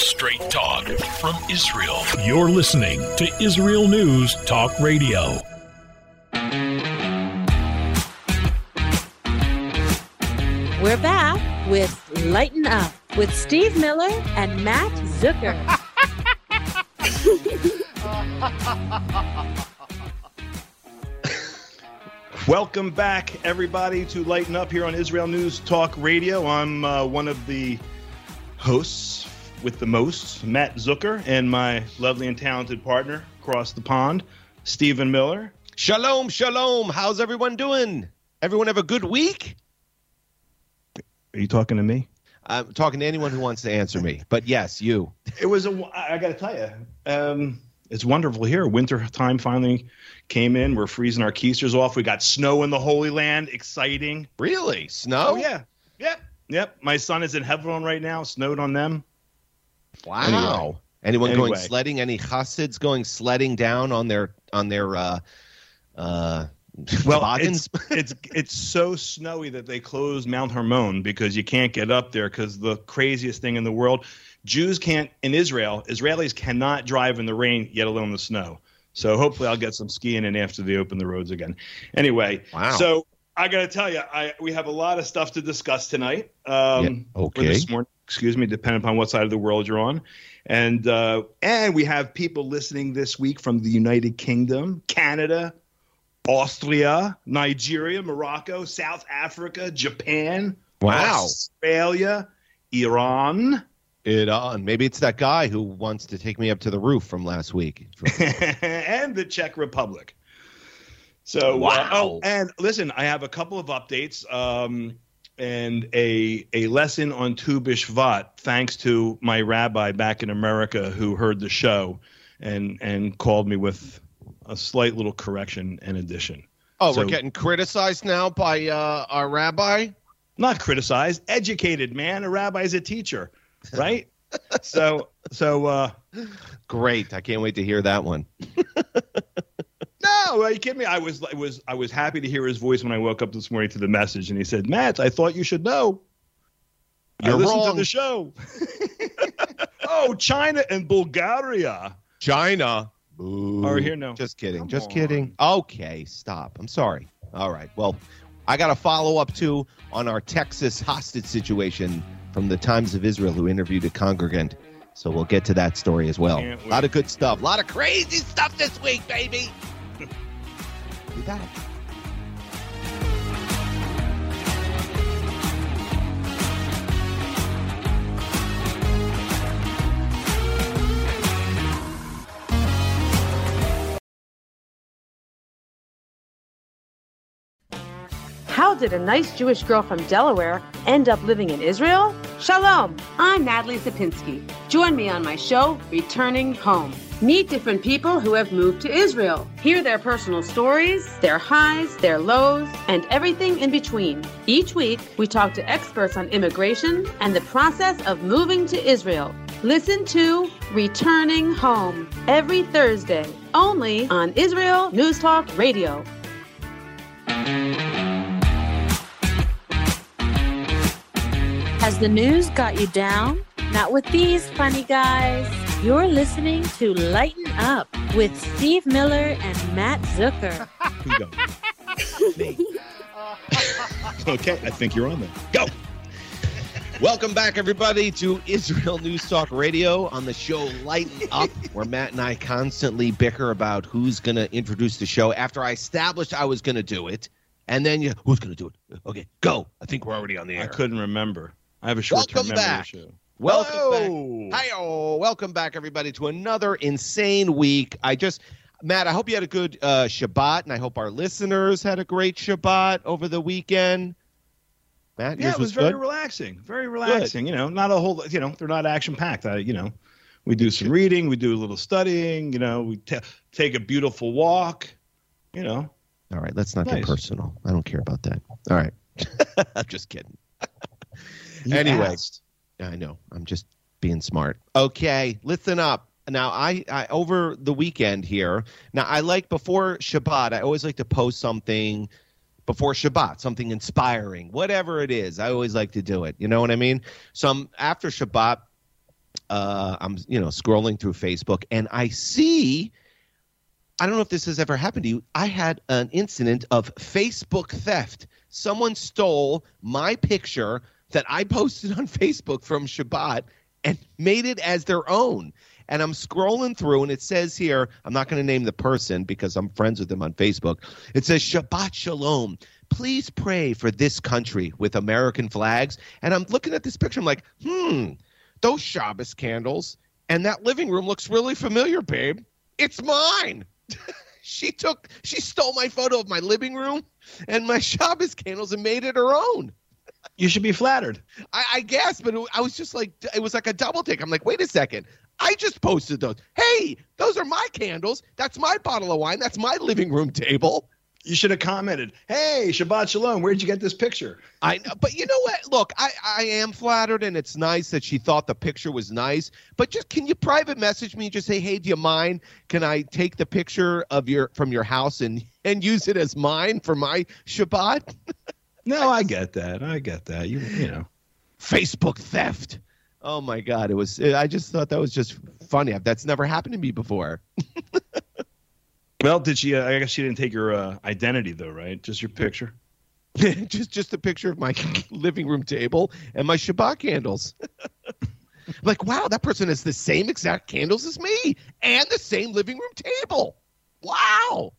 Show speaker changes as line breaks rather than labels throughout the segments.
Straight talk from Israel. You're listening to Israel News Talk Radio.
We're back with Lighten Up with Steve Miller and Matt Zucker.
Welcome back, everybody, to Lighten Up here on Israel News Talk Radio. I'm uh, one of the hosts with the most, Matt Zucker, and my lovely and talented partner across the pond, Stephen Miller.
Shalom, shalom. How's everyone doing? Everyone have a good week?
Are you talking to me?
I'm talking to anyone who wants to answer me. But yes, you.
It was a. I got to tell you, um, it's wonderful here. Winter time finally came in. We're freezing our keisters off. We got snow in the Holy Land. Exciting.
Really? Snow?
Oh yeah. Yep. Yep. My son is in Hebron right now. Snowed on them.
Wow.
Anyway.
Anyone going sledding? Any Hasids going sledding down on their on their uh uh
Well, it's it's it's so snowy that they closed Mount Hermon because you can't get up there because the craziest thing in the world. Jews can't in Israel. Israelis cannot drive in the rain, yet alone the snow. So hopefully I'll get some skiing in after they open the roads again. Anyway,
Wow.
so I got to tell you, I we have a lot of stuff to discuss tonight. Um,
Yeah, okay.
This morning, excuse me, depending upon what side of the world you're on, and uh, and we have people listening this week from the United Kingdom, Canada, Austria, Nigeria, Morocco, South Africa, Japan,
Wow.
Australia, Iran,
it on. Maybe it's that guy who wants to take me up to the roof from last week.
and the Czech Republic. So, uh,
Wow.
oh, and listen, I have a couple of updates um, and a a lesson on Tu B'Shvat, thanks to my rabbi back in America who heard the show and and called me with a slight little correction and addition.
Oh,
So-
we're getting criticized now by uh, our rabbi.
Not criticized, educated man. A rabbi's a teacher, right? so so uh,
Great. I can't wait to hear that one.
No, are you kidding me? I was I was I was happy to hear his voice when I woke up this morning to the message, and he said, "Matt, I thought you should know.
You're
I listened
wrong.
to the show. oh, China and Bulgaria
China. Boo.
are here now.
Just kidding.
Come
just
on.
kidding. Okay, stop. I'm sorry. All right. Well, I got a follow up too on our Texas hostage situation from the Times of Israel, who interviewed a congregant. So we'll get to that story as well. A lot of good stuff. A lot of crazy stuff this week, baby. Be back.
How did a nice Jewish girl from Delaware end up living in Israel? Shalom! I'm Natalie Sapinski. Join me on my show, Returning Home. Meet different people who have moved to Israel. Hear their personal stories, their highs, their lows, and everything in between. Each week, we talk to experts on immigration and the process of moving to Israel. Listen to Returning Home every Thursday, only on Israel News Talk Radio.
Has the news got you down? Not with these funny guys. You're listening to Lighten Up with Steve Miller and Matt Zucker.
Who go? Me. okay, I think you're on there. Go.
Welcome back, everybody, to Israel News Talk Radio on the show Lighten Up, where Matt and I constantly bicker about who's going to introduce the show after I established I was going to do it. And then you, who's going to do it? Okay, go. I think we're already on the air.
I couldn't remember. I have a short-term memory
back.
issue.
Welcome back. Hi, welcome back, everybody, to another insane week. I just, Matt, I hope you had a good uh, Shabbat, and I hope our listeners had a great Shabbat over the weekend. Matt,
Yeah, it was very
good?
relaxing. Very relaxing. You know, not a whole. You know, they're not action packed. I, you know, we do some reading, we do a little studying. You know, we ta take a beautiful walk. You know,
All right, let's not
Nice.
get personal. I don't care about that. All right, I'm just kidding.
Anyways.
I know. I'm just being smart. Okay, listen up. Now, I, I over the weekend here. Now, I like before Shabbat. I always like to post something before Shabbat, something inspiring, whatever it is. I always like to do it. You know what I mean? So, um, after Shabbat, uh, I'm you know scrolling through Facebook and I see. I don't know if this has ever happened to you. I had an incident of Facebook theft. Someone stole my picture that I posted on Facebook from Shabbat and made it as their own. And I'm scrolling through, and it says here, I'm not going to name the person because I'm friends with them on Facebook. It says Shabbat Shalom. Please pray for this country with American flags. And I'm looking at this picture. I'm like, hmm, those Shabbos candles and that living room looks really familiar, babe. It's mine. she took, she stole my photo of my living room and my Shabbos candles and made it her own.
You should be flattered.
I, I guess, but it, I was just like, it was like a double take. I'm like, wait a second. I just posted those. Hey, those are my candles. That's my bottle of wine. That's my living room table.
You should have commented, "Hey, Shabbat Shalom, where'd you get this picture?"
I know, but you know what? Look, I I am flattered, and it's nice that she thought the picture was nice. But just can you private message me? And just say, "Hey, do you mind? Can I take the picture of your from your house and and use it as mine for my Shabbat?"
no, I get that. I get that. You you know,
Facebook theft. Oh my God! It was. I just thought that was just funny. That's never happened to me before.
well, did she? Uh, I guess she didn't take your uh, identity though, right? Just your picture.
just just a picture of my living room table and my Shabbat candles. like, wow, that person has the same exact candles as me and the same living room table. Wow.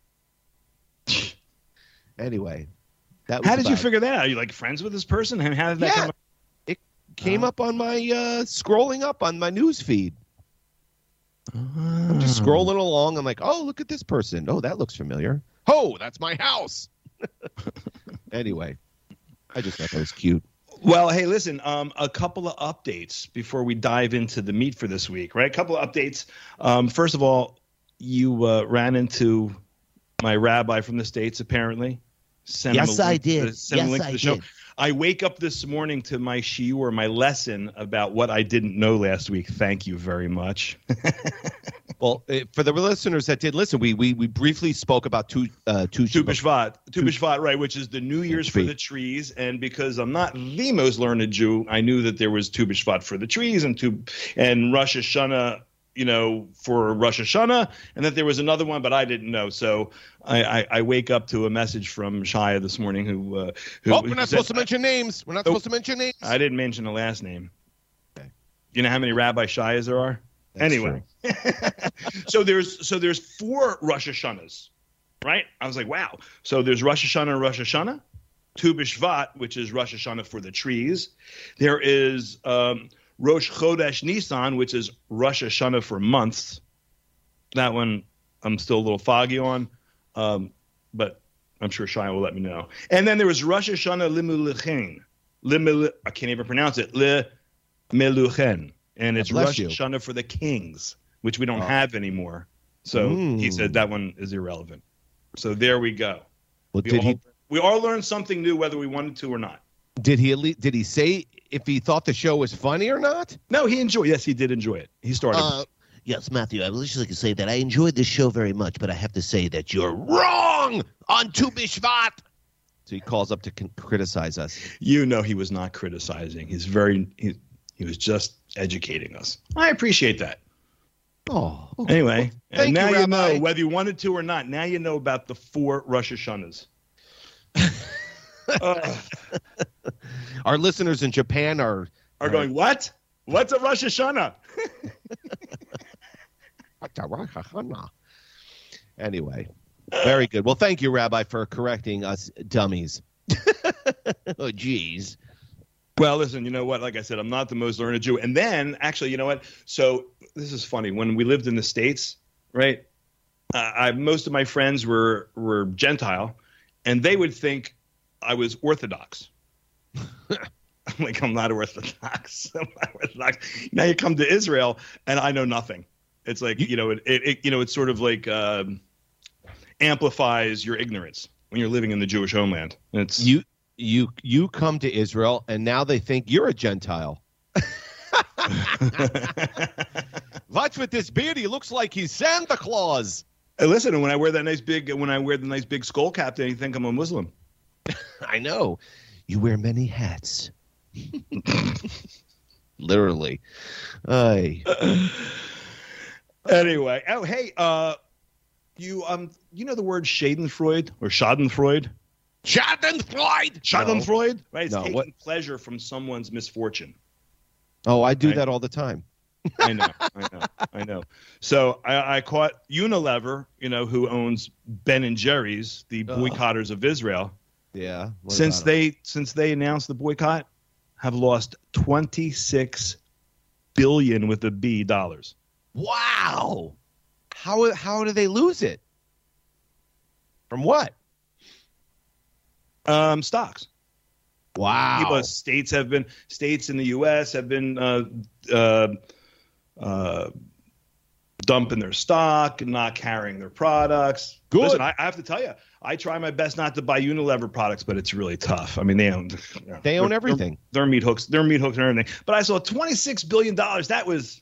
anyway,
that how did you figure that out? Are you like friends with this person? And how did that
yeah. come? came uh, up on my uh, scrolling up on my news feed. Uh, I'm just ah. scrolling along. I'm like, oh, look at this person. Oh, that looks familiar. Oh, that's my house. anyway, I just thought that was cute.
Well, hey, listen, um, a couple of updates before we dive into the meat for this week, right? A couple of updates. Um, first of all, you uh, ran into my rabbi from the States, apparently.
Send yes, I did.
To, send
yes,
a link to the show. I wake up this morning to my shiur, my lesson about what I didn't know last week. Thank you very much.
well, eh, for the listeners that did listen, we we, we briefly spoke about two uh, two
Tu B'Shvat, Tu B'Shvat, right, which is the New Year's for the trees. And because I'm not the most learned Jew, I knew that there was Tu B'Shvat for the trees and tu and Rosh Hashanah you know, for Rosh Hashanah, and that there was another one, but I didn't know. So I, I, I wake up to a message from Shia this morning who. Uh, who
oh, we're not supposed to mention names. We're not supposed to mention names.
I didn't mention the last name. Okay. You know how many Rabbi Shias there are? That's anyway, so there's so there's four Rosh Hashanahs, right? I was like, wow. So there's Rosh Hashanah, Rosh Hashanah, Tu B'Shvat, which is Rosh Hashanah for the trees. There is um, Rosh Chodesh Nisan, which is Rosh Hashanah for months. That one I'm still a little foggy on, um, but I'm sure Shia will let me know. And then there was Rosh Hashanah Limulechen. Limul, I can't even pronounce it. Le Meluchen. And it's Rosh you. Hashanah for the kings, which we don't oh. have anymore. So mm. he said that one is irrelevant. So there we go.
Well, we did all, he?
We all learned something new, whether we wanted to or not.
Did he? at least, Did he say if he thought the show was funny or not?
No, he enjoyed. Yes, he did enjoy it. He started. Uh,
yes, Matthew. I would just like to say that I enjoyed this show very much, but I have to say that you're wrong on Tu B'Shvat.
So he calls up to con- criticize us.
You know, he was not criticizing. He's very. He, he was just educating us. I appreciate that.
Oh.
Okay. Anyway, well, and now you, you know whether you wanted to or not. Now you know about the four Rosh Hashanahs.
uh, Our listeners in Japan are
are going, what? What's a Rosh Hashanah?
anyway, very good. Well, thank you, Rabbi, for correcting us dummies. oh, geez.
Well, listen, you know what? Like I said, I'm not the most learned Jew. And then, actually, you know what? So this is funny. When we lived in the states, right? Uh, I, most of my friends were were Gentile, and they would think I was Orthodox. I'm like, I'm not Orthodox. I'm not Orthodox. Now you come to Israel, and I know nothing. It's like you know, it, it, it you know, it's sort of like um, amplifies your ignorance when you're living in the Jewish homeland. It's
you, you, you come to Israel, and now they think you're a Gentile. Watch with this beard. He looks like he's Santa Claus.
Hey, listen, when I wear that nice big, when I wear the nice big skull cap, they think I'm a Muslim.
I know. You wear many hats.
literally. Ay.
anyway, oh hey, uh, you um, you know the word Schadenfreude or Schadenfreude?
Schadenfreude.
Schadenfreude, right? It's
No,
taking
what-
pleasure from someone's misfortune.
Oh, I do
Right.
that all the time.
I know, I know, I know. So I, I caught Unilever, you know, who owns Ben and Jerry's, the
Ugh.
boycotters of Israel.
Yeah.
since they since they announced the boycott, have lost twenty six billion with a B dollars.
Wow. How how do they lose it? From what?
Um, stocks.
Wow.
States have been states in the U.S. have been uh, uh, uh, dumping their stock and not carrying their products.
Good.
Listen, I, I have to tell you, I try my best not to buy Unilever products, but it's really tough. I mean, they own you know,
They own everything.
Their, their meat hooks, their meat hooks and everything. But I saw twenty six billion dollars. That was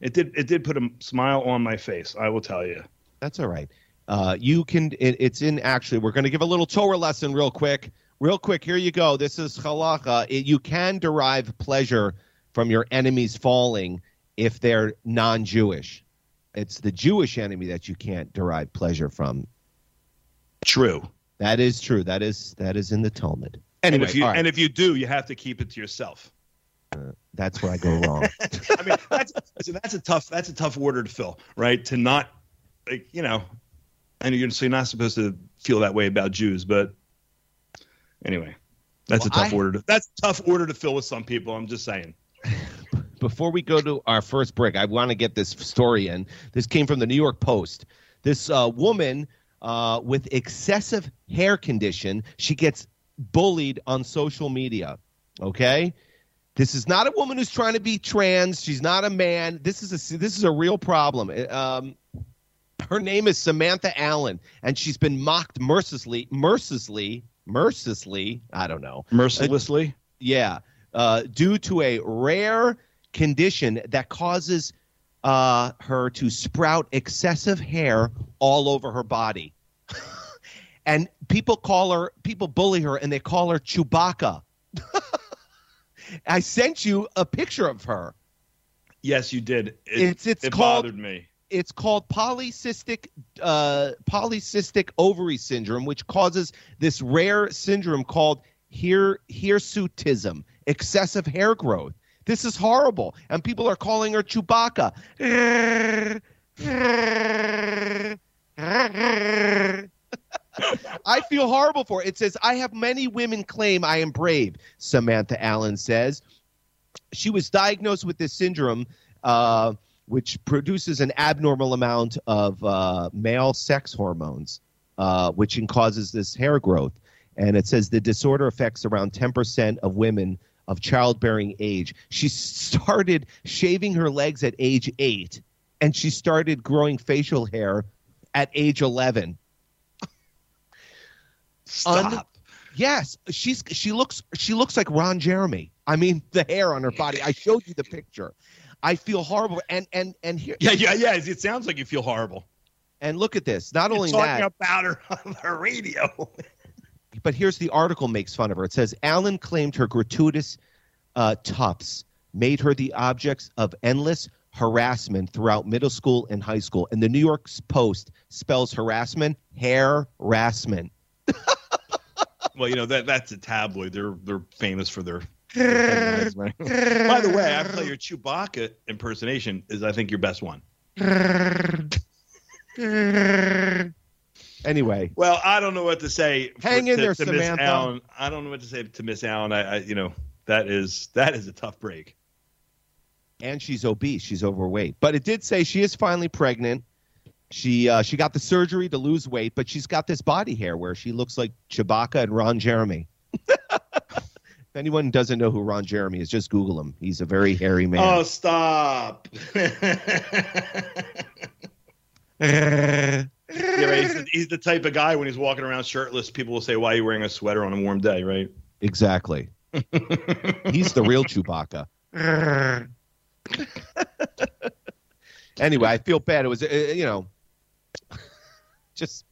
it. Did it did put a smile on my face? I will tell you.
That's all right. Uh, you can. It, it's in actually. We're going to give a little Torah lesson real quick. Real quick. Here you go. This is halacha. It, you can derive pleasure from your enemies falling if they're non-Jewish. It's the Jewish enemy that you can't derive pleasure from.
True.
That is true. That is that is in the Talmud.
And
Anyway,
if you
right.
and if you do, you have to keep it to yourself.
Uh, that's where I go wrong.
I mean, that's so that's a tough that's a tough order to fill, right? To not like you know, and you're so you're not supposed to feel that way about Jews, but anyway, that's
Well,
a tough
I-
order. To, that's a tough order to fill with some people. I'm just saying.
before we go to our first break, I want to get this story in. This came from the New York Post. This uh, woman uh, with excessive hair condition, she gets bullied on social media. Okay, this is not a woman who's trying to be trans. She's not a man. This is a this is a real problem. Um, her name is Samantha Allen, and she's been mocked mercilessly, mercilessly, mercilessly. I don't know
Mercilessly.
yeah, uh, due to a rare condition that causes uh, her to sprout excessive hair all over her body. and people call her, people bully her, and they call her Chewbacca. I sent you a picture of her.
yes, you did. It,
It's- it's
it
called-
bothered me.
It's called polycystic uh, polycystic ovary syndrome, which causes this rare syndrome called hir- hirsutism, excessive hair growth. This is horrible, and people are calling her Chewbacca. I feel horrible for it. It says, I have many women claim I am brave, Samantha Allen says. She was diagnosed with this syndrome, uh, which produces an abnormal amount of uh, male sex hormones, uh, which causes this hair growth. And it says the disorder affects around 10% of women of childbearing age. She started shaving her legs at age eight, and she started growing facial hair at age 11.
Stop.
Yes, she's she looks she looks like Ron Jeremy. I mean, the hair on her body. I showed you the picture. I feel horrible. And and and here
yeah, yeah, yeah. It sounds like you feel horrible.
and look at this. Not only
You're talking
that,
about her on the radio.
But here's the article makes fun of her. It says Allen claimed her gratuitous uh, tufts made her the objects of endless harassment throughout middle school and high school. And the New York Post spells harassment hair harassment.
well, you know that that's a tabloid. They're they're famous for their. their? By the way, I have to tell you, your Chewbacca impersonation is, I think, your best one.
Anyway,
Well, I don't know what to say.
Hang in
to,
there,
to Miss
Samantha.
Allen. I don't know what to say to Miss Allen. I, I, you know, that is that is a tough break.
and she's obese. She's overweight. But it did say she is finally pregnant. She uh, she got the surgery to lose weight, but she's got this body hair where she looks like Chewbacca and Ron Jeremy. if anyone doesn't know who Ron Jeremy is, just Google him. He's a very hairy man.
Oh, stop! yeah, right. he's, the, he's the type of guy when he's walking around shirtless, people will say, "Why are you wearing a sweater on a warm day?" Right?
exactly. He's the real Chewbacca. anyway, I feel bad. It was, uh, you know, just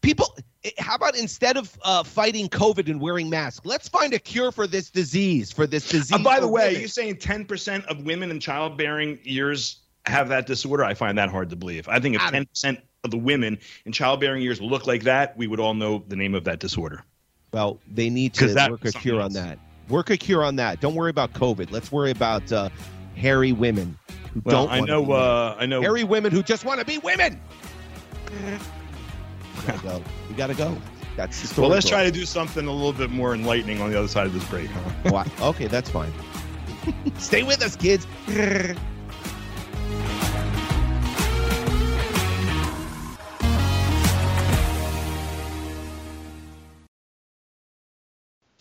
people. how about instead of uh, fighting COVID and wearing masks, let's find a cure for this disease. For this disease.
Uh, by the way,
women.
you're saying 10% of women in childbearing years have that disorder? I find that hard to believe. I think if 10% of the women in childbearing years look like that, we would all know the name of that disorder.
well, they need to
that
work a cure on that. Work a cure on that. Don't worry about COVID. Let's worry about uh, hairy women who
Well,
don't.
I know.
be women.
Uh, I know.
hairy women who just want to be women. We gotta go. We gotta go. That's the story.
well, let's try to do something a little bit more enlightening on the other side of this break. Huh?
Okay, that's fine. Stay with us, kids.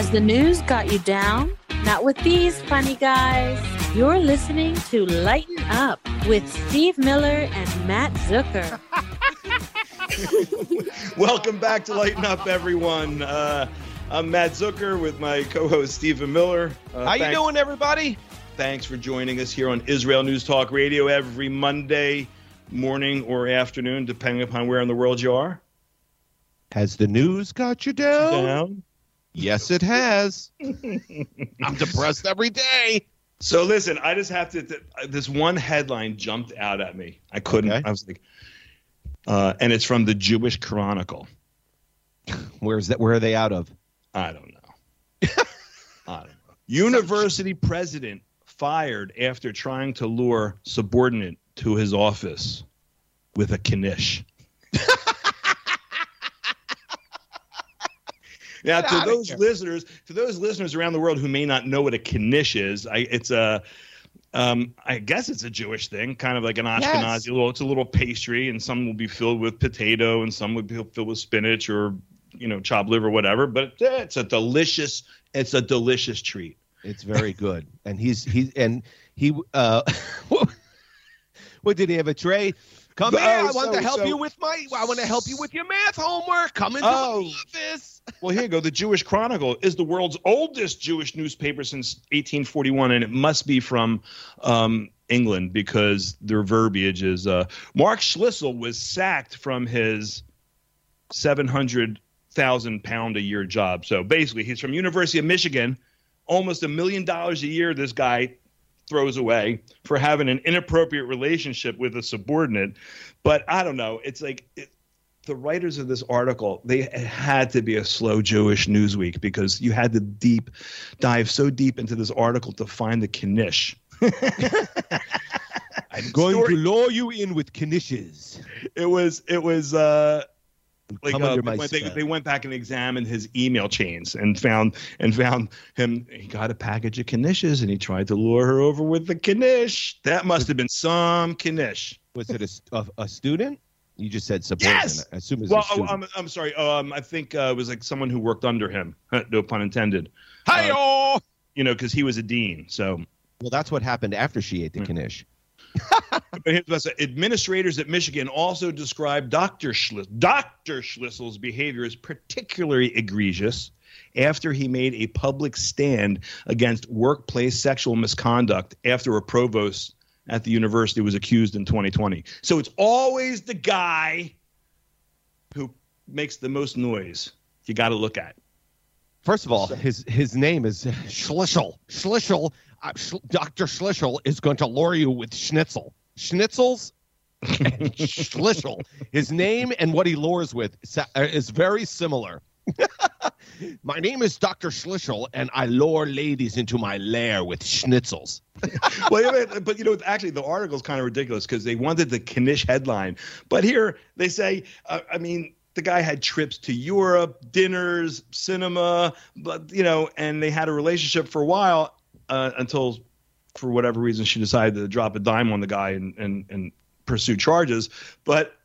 Has the news got you down? Not with these funny guys. You're listening to Lighten Up with Steve Miller and Matt Zucker.
Welcome back to Lighten Up, everyone. Uh, I'm Matt Zucker with my co-host Stephen Miller. Uh,
How you doing, everybody?
Thanks for joining us here on Israel News Talk Radio every Monday morning or afternoon, depending upon where in the world you are.
Has the news got you down?
Down.
Yes, it has. I'm depressed every day.
So listen, I just have to. th- This one headline jumped out at me. I couldn't.
Okay.
I was like, uh, and it's from the Jewish Chronicle.
Where's that? Where are they out of?
I don't know. I don't know. University president fired after trying to lure subordinate to his office with a knish. now, to those
here.
listeners, to those listeners around the world who may not know what a knish is, I, it's a, um, I guess it's a Jewish thing, kind of like an Ashkenazi.
Yes.
Little, it's a little pastry, and some will be filled with potato, and some will be filled with spinach or you know chopped liver, whatever. But it's a delicious, it's a delicious treat.
It's very good. And he's he and he uh what did he have a tray? Come
Oh.
I want
so-
to help
so-
you with my I want to help you with your math homework. Come into
Oh.
the office.
Well, here you go. The Jewish Chronicle is the world's oldest Jewish newspaper since 1841, and it must be from um, England because their verbiage is uh, Mark Schlissel was sacked from his 700,000 pound a year job. So basically, he's from University of Michigan, almost a million dollars a year. This guy throws away for having an inappropriate relationship with a subordinate. But I don't know. It's like it, the writers of this article, they it had to be a slow Jewish Newsweek because you had to deep dive so deep into this article to find the knish.
I'm going
Story-
to lure you in with knishes.
It was it was uh like uh, they, they went back and examined his email chains and found and found him he got a package of knishes and he tried to lure her over with the knish. That must have been some knish.
Was it a a student? You just said subordinate.
Yes!
I assume it's
Well,
a
oh. I'm, I'm sorry. Um, I think uh, it was like someone who worked under him. no pun intended.
Hi-yo!
You know, because he was a dean. So
well, that's what happened after she
Hmm.
ate the knish.
But here's what I said. Administrators at Michigan also described Dr. Schliss, Dr. Schlissel's behavior as particularly egregious after he made a public stand against workplace sexual misconduct after a provost at the university was accused in 2020. So it's always the guy who makes the most noise you got to look at.
First of all, his his name is Schlissel. Schlissel. Uh, Sch- Dr. Schlissel is going to lure you with schnitzel. Schnitzels and Schlissel. His name and what he lures with uh, is very similar. my name is Dr. Schlissel, and I lure ladies into my lair with schnitzels.
well, yeah, but, but you know, actually, the article is kind of ridiculous because they wanted the Knish headline, but here they say, uh, I mean, the guy had trips to Europe, dinners, cinema, but you know, and they had a relationship for a while uh, until, for whatever reason, she decided to drop a dime on the guy and and and pursue charges. But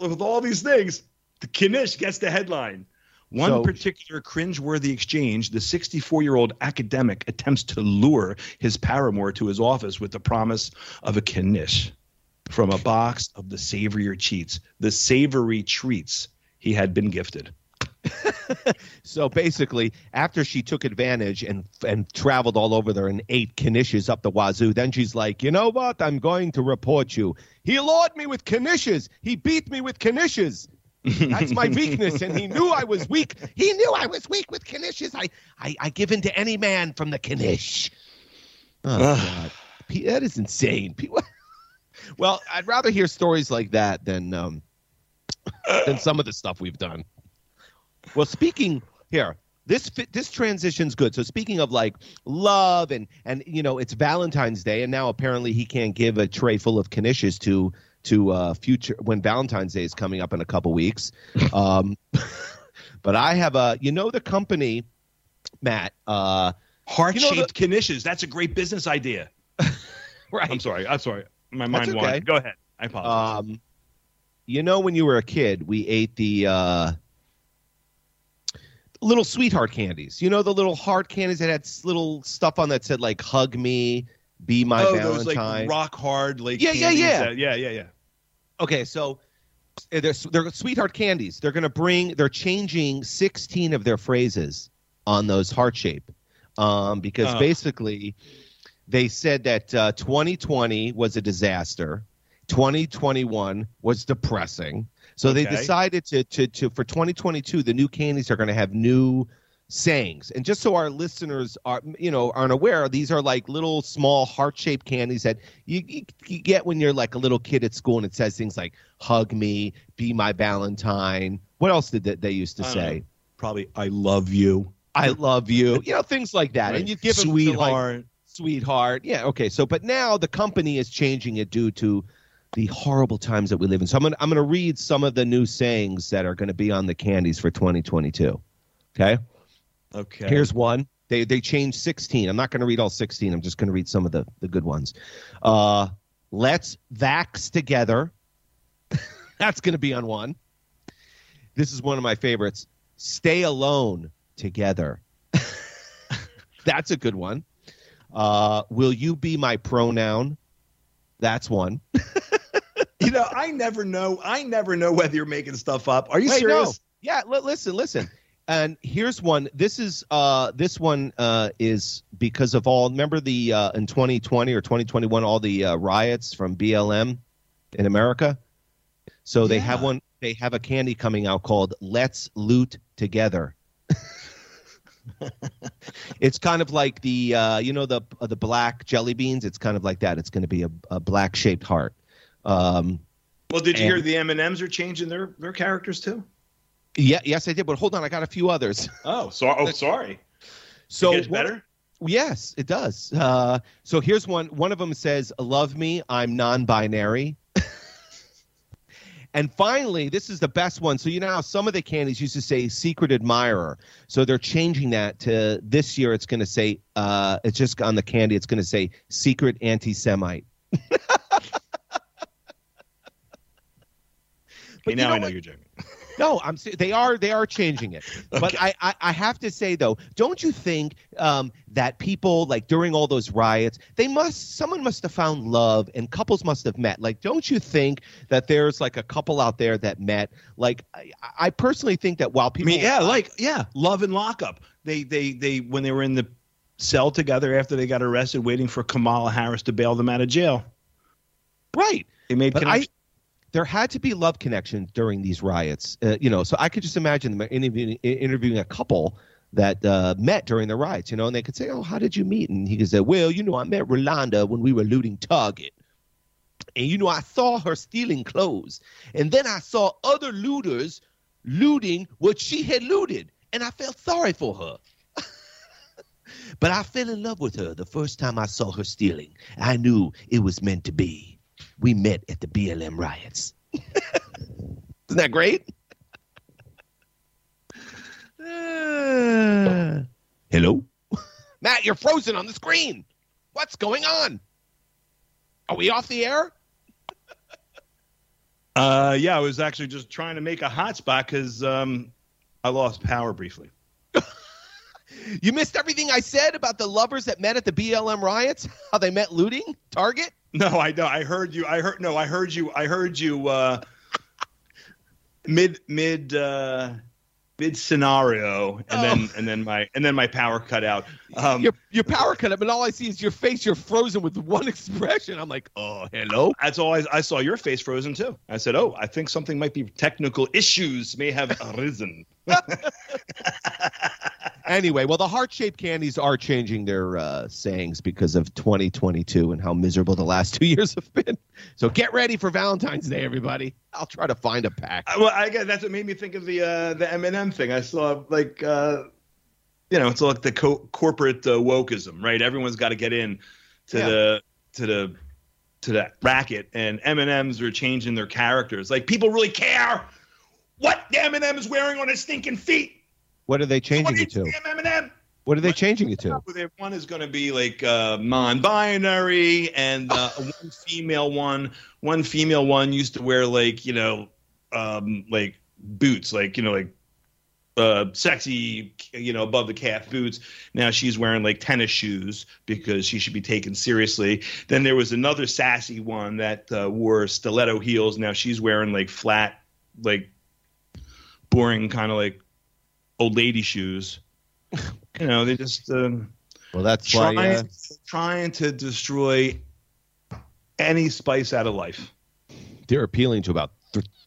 with all these things, the Knish gets the headline. One
So-
particular cringeworthy exchange the 64 year old academic attempts to lure his paramour to his office with the promise of a knish from a box of the savory treats, the savory treats he had been gifted.
So basically, after she took advantage and and traveled all over there and ate knishes up the wazoo, then she's like, you know what? I'm going to report you. He lured me with knishes. He beat me with knishes. That's my weakness, and he knew I was weak. He knew I was weak with knishes. I, I, I give in to any man from the knish. Oh God, that is insane. Well, I'd rather hear stories like that than um, than some of the stuff we've done. Well, speaking here, this this transition's good. So speaking of like love and and you know it's Valentine's Day, and now apparently he can't give a tray full of knishes to to uh, future when Valentine's Day is coming up in a couple weeks. Um, but I have a you know the company, Matt. Uh,
Heart
You know
shaped knishes. That's a great business idea.
right.
I'm sorry. I'm sorry. My mind
okay.
wandered. Go ahead. I apologize.
Um, you know, when you were a kid, we ate the uh, little sweetheart candies. You know, the little heart candies that had little stuff on that said like "Hug me," "Be my
oh,
Valentine."
those like rock hard, like
Yeah, yeah, yeah.
that- yeah, yeah, yeah.
Okay, so uh, they're, they're sweetheart candies. They're going to bring. They're changing sixteen of their phrases on those heart shape, um, because
Oh.
basically they said that uh, 2020 was a disaster. 2021 was depressing. So they decided to, to to for 2022 the new candies are going to have new sayings. And just so our listeners are you know aren't aware, these are like little small heart-shaped candies that you, you, you get when you're like a little kid at school and it says things like hug me, be my valentine. What else did they, they used to say?
know. Probably I love you.
I love you. You know things like that.
Right.
And you give them to, like,
sweetheart.
sweetheart. Yeah, okay. So, but now the company is changing it due to the horrible times that we live in. So I'm gonna I'm gonna read some of the new sayings that are going to be on the candies for 2022. Okay.
okay.
Here's one. They they changed 16. I'm not going to read all 16. I'm just going to read some of the the good ones. Uh, let's vax together. That's going to be on one. This is one of my favorites. Stay alone together. That's a good one. Uh, will you be my pronoun? That's one.
you know, I never know. I never know whether you're making stuff up. Are you
Wait,
serious?
no. Yeah, li- listen, listen. And here's one. This is uh this one uh is because of all remember the uh in 2020 or 2021 all the uh, riots from BLM in America. So they have one they have a candy coming out called Let's Loot Together. it's kind of like the uh you know the uh, the black jelly beans, it's kind of like that. It's going to be a, a black shaped heart. Um
Well, did you
And-
hear the M and M's are changing their their characters too?
yeah, yes I did, but hold on, I got a few others.
Oh, so oh, sorry.
So
it better.
Yes, it does. Uh, so here's one. One of them says, "Love me, I'm non-binary." and finally, this is the best one. So you know how some of the candies used to say "secret admirer," so they're changing that to this year. It's going to say, uh, it's just on the candy. It's going to say "secret anti-Semite."
Okay,
you
now
know
I know
what?
you're joking.
No, I'm. They are. They are changing it. But I, I, I have to say though, don't you think um, that people like during all those riots, they must, someone must have found love, and couples must have met. Like, don't you think that there's like a couple out there that met? Like, I, I personally think that while
I
people,
mean, yeah, like yeah, love and lockup. They they they when they were in the cell together after they got arrested, waiting for Kamala Harris to bail them out of jail.
right.
They made
But I,
connections.
There had to be love connection during these riots. Uh, you know, so I could just imagine them interviewing, interviewing a couple that uh, met during the riots. You know, and they could say, "Oh, how did you meet?" And he could say, "Well, you know, I met Rolanda when we were looting Target." And you know, I saw her stealing clothes. And then I saw other looters looting what she had looted. And I felt sorry for her. but I fell in love with her the first time I saw her stealing. I knew it was meant to be. We met at the BLM riots. Isn't that great? Uh, hello? Matt, you're frozen on the screen. What's going on? Are we off the air?
Uh, yeah, I was actually just trying to make a hotspot because um, I lost power briefly.
You missed everything I said about the lovers that met at the BLM riots. How they met looting Target.
No, I know. I heard you. I heard no. I heard you. I heard you. Uh, mid mid uh, mid scenario, and then and then my and then my power cut out. Um,
your your power cut up, and all I see is your face. You're frozen with one expression. I'm like, oh, hello.
That's all. I, I saw your face frozen too. I said, "Oh, I think something might be technical issues may have arisen."
anyway, well, the heart shaped candies are changing their uh, sayings because of 2022 and how miserable the last two years have been. So get ready for Valentine's Day, everybody. I'll try to find a pack.
Uh, well, I guess that's what made me think of the uh, the M&M thing. I saw like uh, you know, it's like the co- corporate uh, wokeism, right? Everyone's got to get in to
Yeah.
the to the to that racket, and M and M's are changing their characters. Like people really care what the M and M is wearing on his stinking feet.
What are they changing it to?
the M and M?
What are they changing it to?
One is going to be like uh, non-binary, and uh, one female one. One female one used to wear like you know, um, like boots, like you know, like uh, sexy, you know, above the calf boots. Now she's wearing like tennis shoes because she should be taken seriously. Then there was another sassy one that uh, wore stiletto heels. Now she's wearing like flat, like boring kind of like old lady shoes. you know, they just um,
Well, that's why.
trying,
Uh,
trying to destroy any spice out of life.
they're appealing to about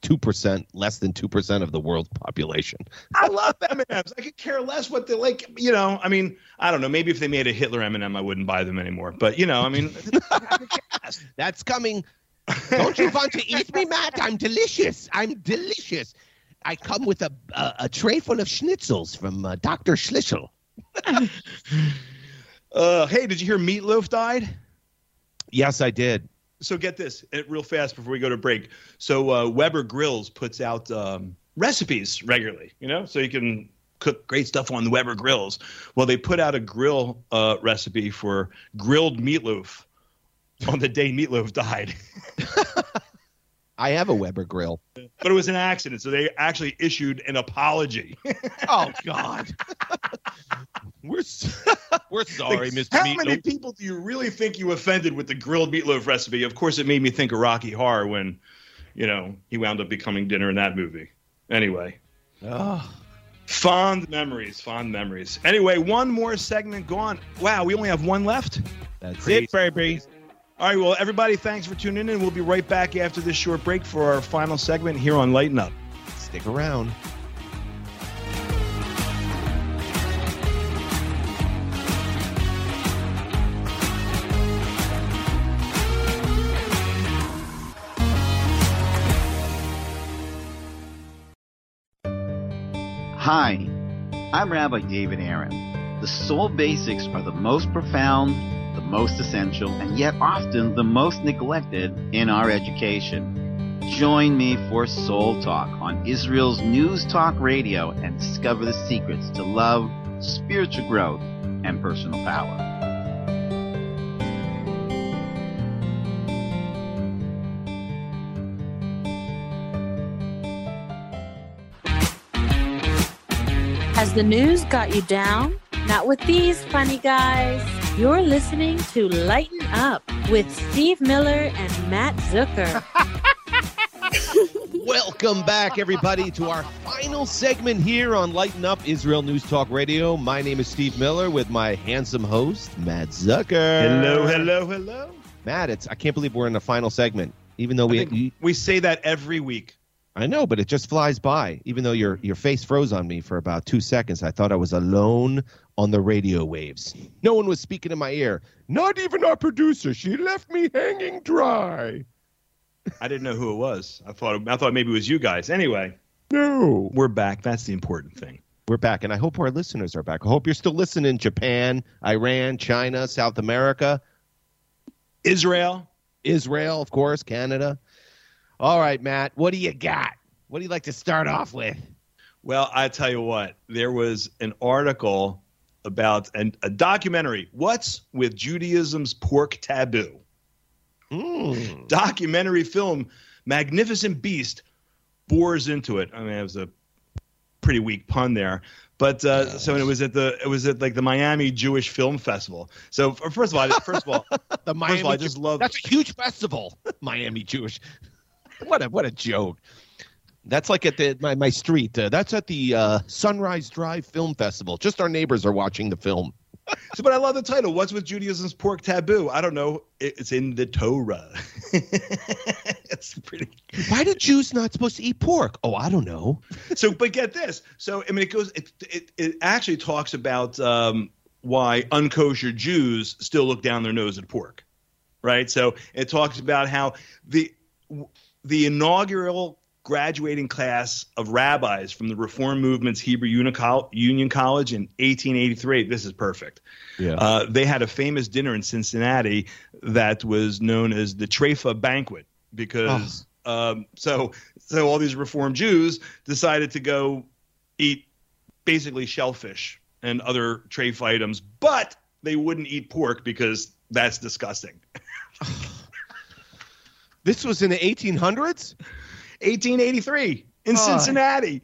two percent, less than two percent of the world's population.
I love M&Ms. I could care less what they like. You know, I mean, I don't know. Maybe if they made a Hitler M&M, I wouldn't buy them anymore. But you know, I mean,
That's coming. Don't you want to eat me, Matt? I'm delicious. I'm delicious. I come with a a, a tray full of schnitzels from uh, Doctor Schlissel.
uh, hey, did you hear Meatloaf died?
Yes, I did.
So get this, uh, real fast before we go to break. So uh, Weber Grills puts out um, recipes regularly, you know, so you can cook great stuff on the Weber Grills. Well, they put out a grill uh, recipe for grilled meatloaf on the day Meatloaf died.
I have a Weber grill.
but it was an accident, so they actually issued an apology.
Oh God. we're s- we're sorry,
Like,
Mr.
How
Meatloaf.
many people do you really think you offended with the grilled meatloaf recipe? Of course, it made me think of Rocky Horror when, you know, he wound up becoming dinner in that movie. Anyway,
Oh,
fond memories, fond memories. Anyway, one more segment gone. Wow, we only have one left.
that's
Crazy.
it, baby.
All right, well, everybody, thanks for tuning in. We'll be right back after this short break for our final segment here on Lighten Up.
Stick around.
Hi, I'm Rabbi David Aaron. The soul basics are the most profound, the most essential, and yet often the most neglected in our education. Join me for Soul Talk on Israel's News Talk Radio and discover the secrets to love, spiritual growth, and personal power.
Has the news got you down? Not with these funny guys. You're listening to Lighten Up with Steve Miller and Matt Zucker.
Welcome back, everybody, to our final segment here on Lighten Up Israel News Talk Radio. My name is Steve Miller with my handsome host, Matt Zucker.
Hello, hello, hello.
Matt, it's I can't believe we're in the final segment. Even though we,
we say that every week.
I know, but it just flies by. Even though your your face froze on me for about two seconds, I thought I was alone on the radio waves. No one was speaking in my ear. Not even our producer. She left me hanging dry.
I didn't know who it was. I thought I thought maybe it was you guys. Anyway,
No.
we're back. That's the important thing.
We're back, and I hope our listeners are back. I hope you're still listening. Japan, Iran, China, South America,
Israel.
Israel, of course, Canada. All right, Matt, what do you got? What do you like to start off with?
Well, I tell you what, there was an article about an, a documentary. What's with Judaism's pork taboo?
Hmm.
Documentary film, Magnificent Beast, bores into it. I mean, it was a pretty weak pun there. But uh, so it was at the it was at like the Miami Jewish Film Festival. So first of all, first of all,
The
first
Miami
of all, I just love
That's a huge festival. Miami Jewish. What a what a joke. That's like at the my, my street. Uh, that's at the uh, Sunrise Drive Film Festival. Just our neighbors are watching the film.
So, but I love the title. What's with Judaism's pork taboo? I don't know. It's in the Torah. it's pretty.
Why did Jews not supposed to eat pork? Oh, I don't know.
So, but get this. So, I mean, it goes. It it, it actually talks about um, why unkosher Jews still look down their nose at pork, right? So, it talks about how the the inaugural graduating class of rabbis from the Reform Movement's Hebrew Union College in 1883. This is perfect.
Yeah.
Uh, they had a famous dinner in Cincinnati that was known as the Trefa Banquet because um, so so all these Reform Jews decided to go eat basically shellfish and other treif items, but they wouldn't eat pork because that's disgusting.
This was in the 1800s.
1883 in
Oh.
Cincinnati.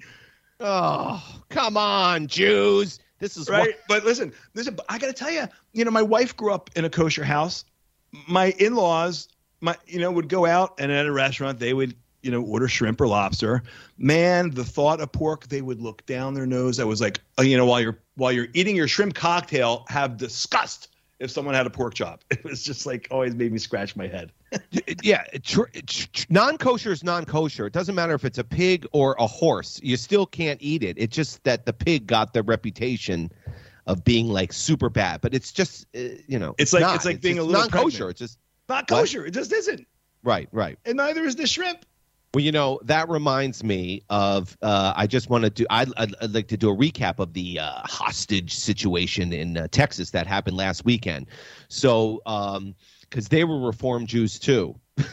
Oh, come on, Jews. This is
right? But listen, listen. I got to tell you, you know, my wife grew up in a kosher house. My in-laws, my you know, would go out and at a restaurant they would you know order shrimp or lobster. Man, the thought of pork, they would look down their nose. I was like, uh, you know, while you're while you're eating your shrimp cocktail, have disgust if someone had a pork chop. It was just like always made me scratch my head.
yeah, tr- tr- non-kosher is non-kosher. It doesn't matter if it's a pig or a horse. You still can't eat it. It's just that the pig got the reputation of being like super bad, but it's just uh, you know,
It's like
not.
it's like being a little
non-kosher.
pregnant.
It's just
Not
What?
kosher. It just isn't,
right, right.
and neither is the shrimp.
Well, you know that reminds me of. Uh, I just want to do. I'd, I'd, I'd like to do a recap of the uh, hostage situation in uh, Texas that happened last weekend. So, because they were Reform Jews too,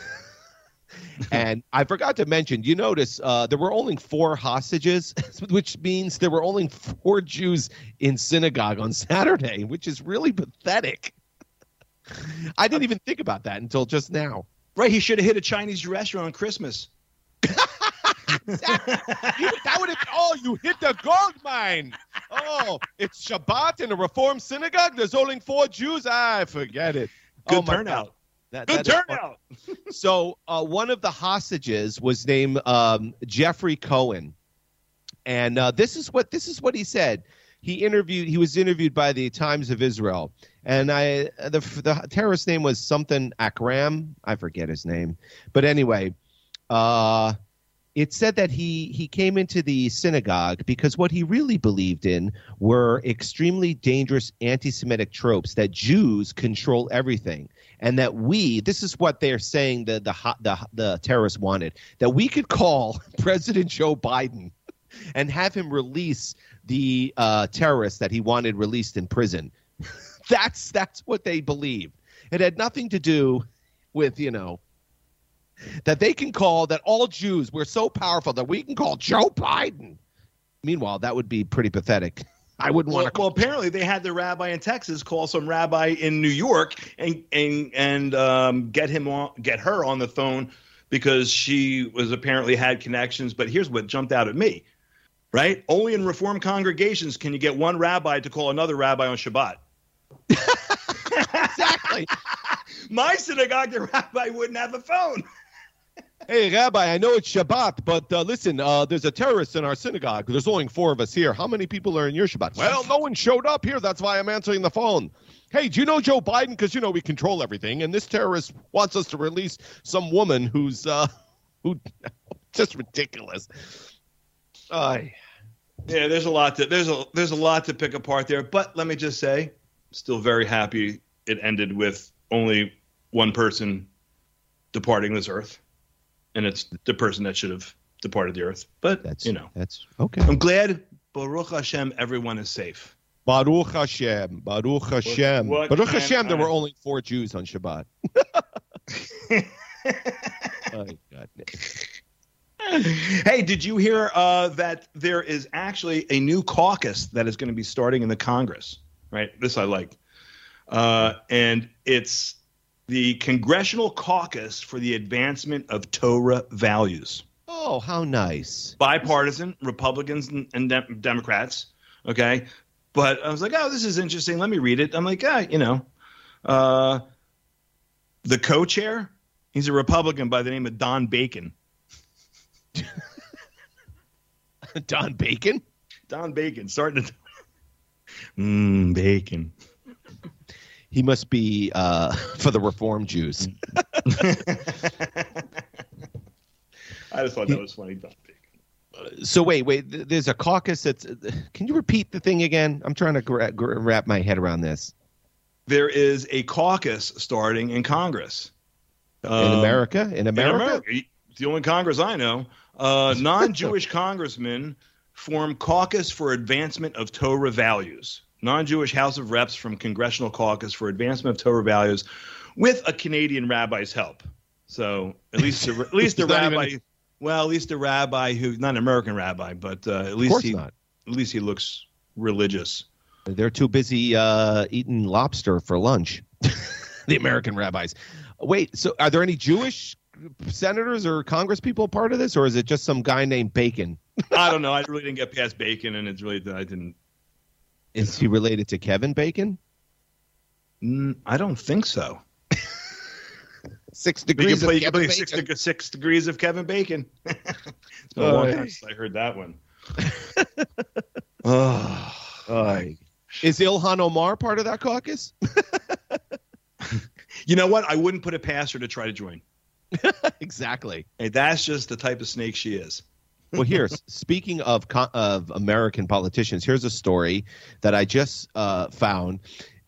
and I forgot to mention. You notice uh, there were only four hostages, which means there were only four Jews in synagogue on Saturday, which is really pathetic. I didn't even think about that until just now.
Right? He should have hit a Chinese restaurant on Christmas.
That would have. Oh, you hit the gold mine. Oh, it's Shabbat in a Reform synagogue. There's only four Jews. I forget it.
Good
oh
turnout.
That-
Good
that
turnout.
So uh, one of the hostages was named um, Jeffrey Cohen, and uh, this is what this is what he said. He interviewed. He was interviewed by the Times of Israel, and I the the terrorist name was something Akram. I forget his name, but anyway, uh, it said that he he came into the synagogue because what he really believed in were extremely dangerous anti-Semitic tropes that Jews control everything, and that we this is what they're saying the the the, the terrorists wanted that we could call President Joe Biden and have him release the uh, terrorists that he wanted released in prison. that's that's what they believed. It had nothing to do with you know that they can call that all Jews we're so powerful that we can call Joe Biden. Meanwhile, that would be pretty pathetic. I wouldn't
Well,
want to.
well, apparently they had the rabbi in Texas call some rabbi in New York and and and um, get him on, get her on the phone because she was apparently had connections. But here's what jumped out at me, right? Only in Reform congregations can you get one rabbi to call another rabbi on Shabbat.
exactly.
My synagogue, the rabbi wouldn't have a phone.
Hey, Rabbi, I know it's Shabbat, but uh, listen, uh, there's a terrorist in our synagogue. There's only four of us here. How many people are in your Shabbat? Well, no one showed up here. That's why I'm answering the phone. Hey, do you know Joe Biden? Because, you know, we control everything. And this terrorist wants us to release some woman who's, uh, who, just ridiculous. Ay.
Yeah, there's a lot to there's a there's a lot to pick apart there. But let me just say, still very happy it ended with only one person departing this earth, and it's the person that should have departed the earth. But
That's,
you know,
that's okay.
I'm glad Baruch Hashem, everyone is safe.
Baruch Hashem. Baruch Hashem.
what
Baruch
can
Hashem, there were only four Jews on Shabbat. oh, God.
hey, did you hear uh, that there is actually a new caucus that is going to be starting in the Congress? Right, this I like, uh, and it's the Congressional Caucus for the Advancement of Torah Values.
Oh, how nice.
bipartisan, Republicans and, and Dem- Democrats. Okay, but I was like, oh, this is interesting. Let me read it. I'm like, ah, you know, uh, the co-chair, he's a Republican by the name of Don Bacon.
Don Bacon?
Don Bacon, starting to. Mmm, bacon.
He must be uh, for the Reform Jews.
I just thought that was funny, Don
So wait, wait. th- There's a caucus that's. Can you repeat the thing again? I'm trying to gra- gra- wrap my head around this.
There is a caucus starting in Congress.
In
Um,
America, in
In
America,
America, it's the only Congress I know. Uh, non-Jewish congressmen form caucus for advancement of Torah values. Non-Jewish House of Reps from Congressional Caucus for Advancement of Torah Values, with a Canadian rabbi's help. So at least, the, at least the rabbi,
even-
well, at least the rabbi who, not an American rabbi, but uh, at least he,
not.
at least he looks religious.
They're too busy uh, eating lobster for lunch. the American rabbis. Wait, so are there any Jewish senators or Congress people part of this, or is it just some guy named Bacon?
I don't know. I really didn't get past bacon, and it's really I didn't.
Is he related to Kevin Bacon?
Mm, I don't think so.
Six
You can
degrees
play,
of
you can
Kevin
play six,
Bacon.
six degrees of Kevin Bacon. it's been a long time since I heard that one. oh,
Oy. Is Ilhan Omar part of that caucus?
you know what? I wouldn't put it past her to try to join.
exactly.
Hey, that's just the type of snake she is.
Well, here, speaking of of American politicians, here's a story that I just uh, found.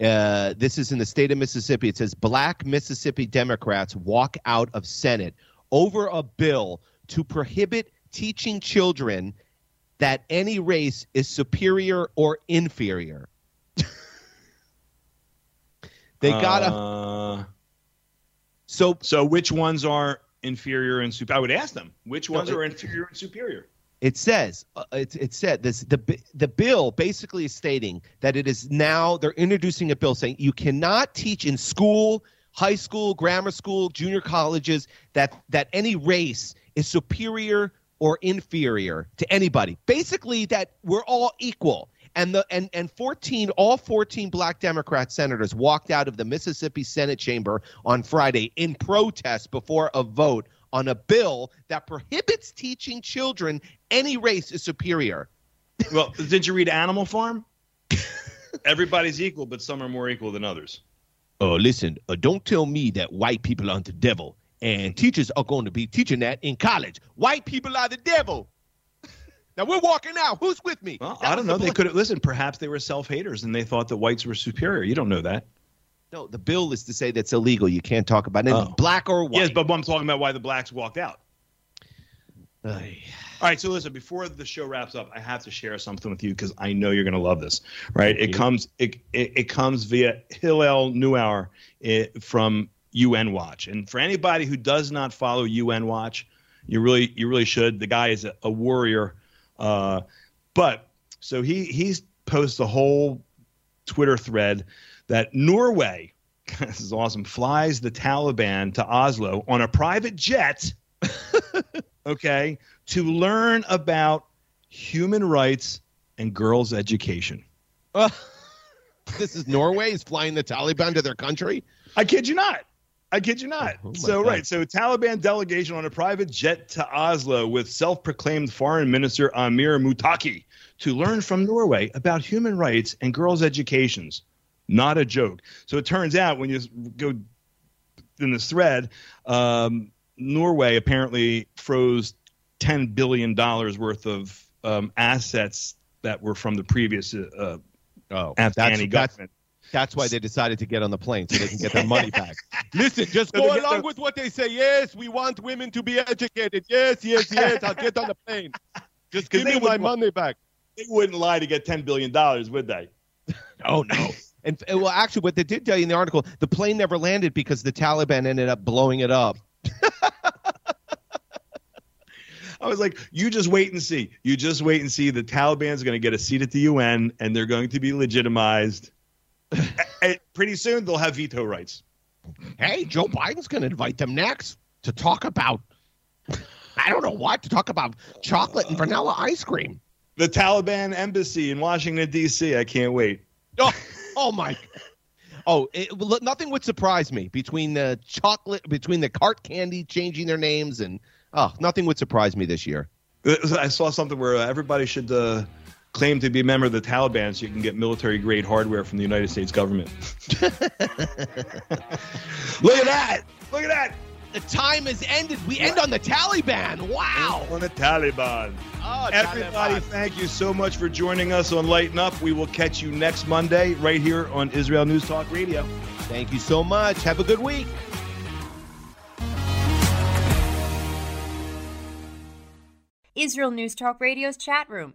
Uh, this is in the state of Mississippi. It says black Mississippi Democrats walk out of Senate over a bill to prohibit teaching children that any race is superior or inferior. they got a
Uh,
so
so which ones are inferior and superior? I would ask them which
No,
ones
it-
are inferior and superior.
It says uh, it, it said this the the bill basically is stating that it is now they're introducing a bill saying you cannot teach in school, high school, grammar school, junior colleges that that any race is superior or inferior to anybody. Basically that we're all equal. And the and and 14 all 14 black Democrat senators walked out of the Mississippi Senate chamber on Friday in protest before a vote on a bill that prohibits teaching children any race is superior.
Well, did you read Animal Farm? Everybody's equal, but some are more equal than others.
Oh, listen, uh, don't tell me that white people aren't the devil and teachers are going to be teaching that in college. White people are the devil. Now we're walking out. Who's with me?
Well, I don't
the
know. They could have listen. Perhaps they were self-haters and they thought that whites were superior. You don't know that.
No, the bill is to say that's illegal. You can't talk about it.
Oh.
Black or white.
Yes, but I'm talking about why the blacks walked out.
Ay.
All right, so listen, before the show wraps up, I have to share something with you because I know you're going to love this. Right? It
you.
comes it, it it comes via Hillel Neuer eh, from UN Watch, and for anybody who does not follow UN Watch, you really you really should. The guy is a, a warrior, uh, but so he he's posts a whole Twitter thread that Norway, this is awesome, flies the Taliban to Oslo on a private jet okay, to learn about human rights and girls' education.
this is Norway is flying the Taliban to their country.
I kid you not. I kid you not.
Oh, my
so
God.
right, so Taliban delegation on a private jet to Oslo with self-proclaimed Foreign Minister Amir Muttaqi to learn from Norway about human rights and girls' educations. Not a joke. So it turns out when you go in this thread, um, Norway apparently froze ten billion dollars worth of um, assets that were from the previous uh,
Oh,
Afghani
that's
government.
that's why they decided to get on the plane so they can get their money back. Listen, just go along with what they say. Yes, we want women to be educated. Yes, yes, yes. I'll get on the plane. Just give me my money back.
they wouldn't lie to get ten billion dollars, would they?
Oh no. And and, well, actually, what they did tell you in the article, the plane never landed because the Taliban ended up blowing it up.
I was like, you just wait and see. You just wait and see. The Taliban's going to get a seat at the UN and they're going to be legitimized. pretty soon they'll have veto rights.
Hey, Joe Biden's going to invite them next to talk about I don't know what to talk about chocolate and vanilla ice cream.
The Taliban embassy in Washington D.C. I can't wait.
Oh, oh my. Oh, it, nothing would surprise me between the chocolate, between the cart candy changing their names, and oh, nothing would surprise me this year.
I saw something where everybody should uh, claim to be a member of the Taliban so you can get military grade hardware from the United States government. Look at that! Look at that!
The time has ended. We end on the Taliban. Wow.
On the Taliban. Oh, Everybody, Taliban. thank you so much for joining us on Lighten Up. We will catch you next Monday right here on Israel News Talk Radio.
Thank you so much. Have a good week.
Israel News Talk Radio's chat room.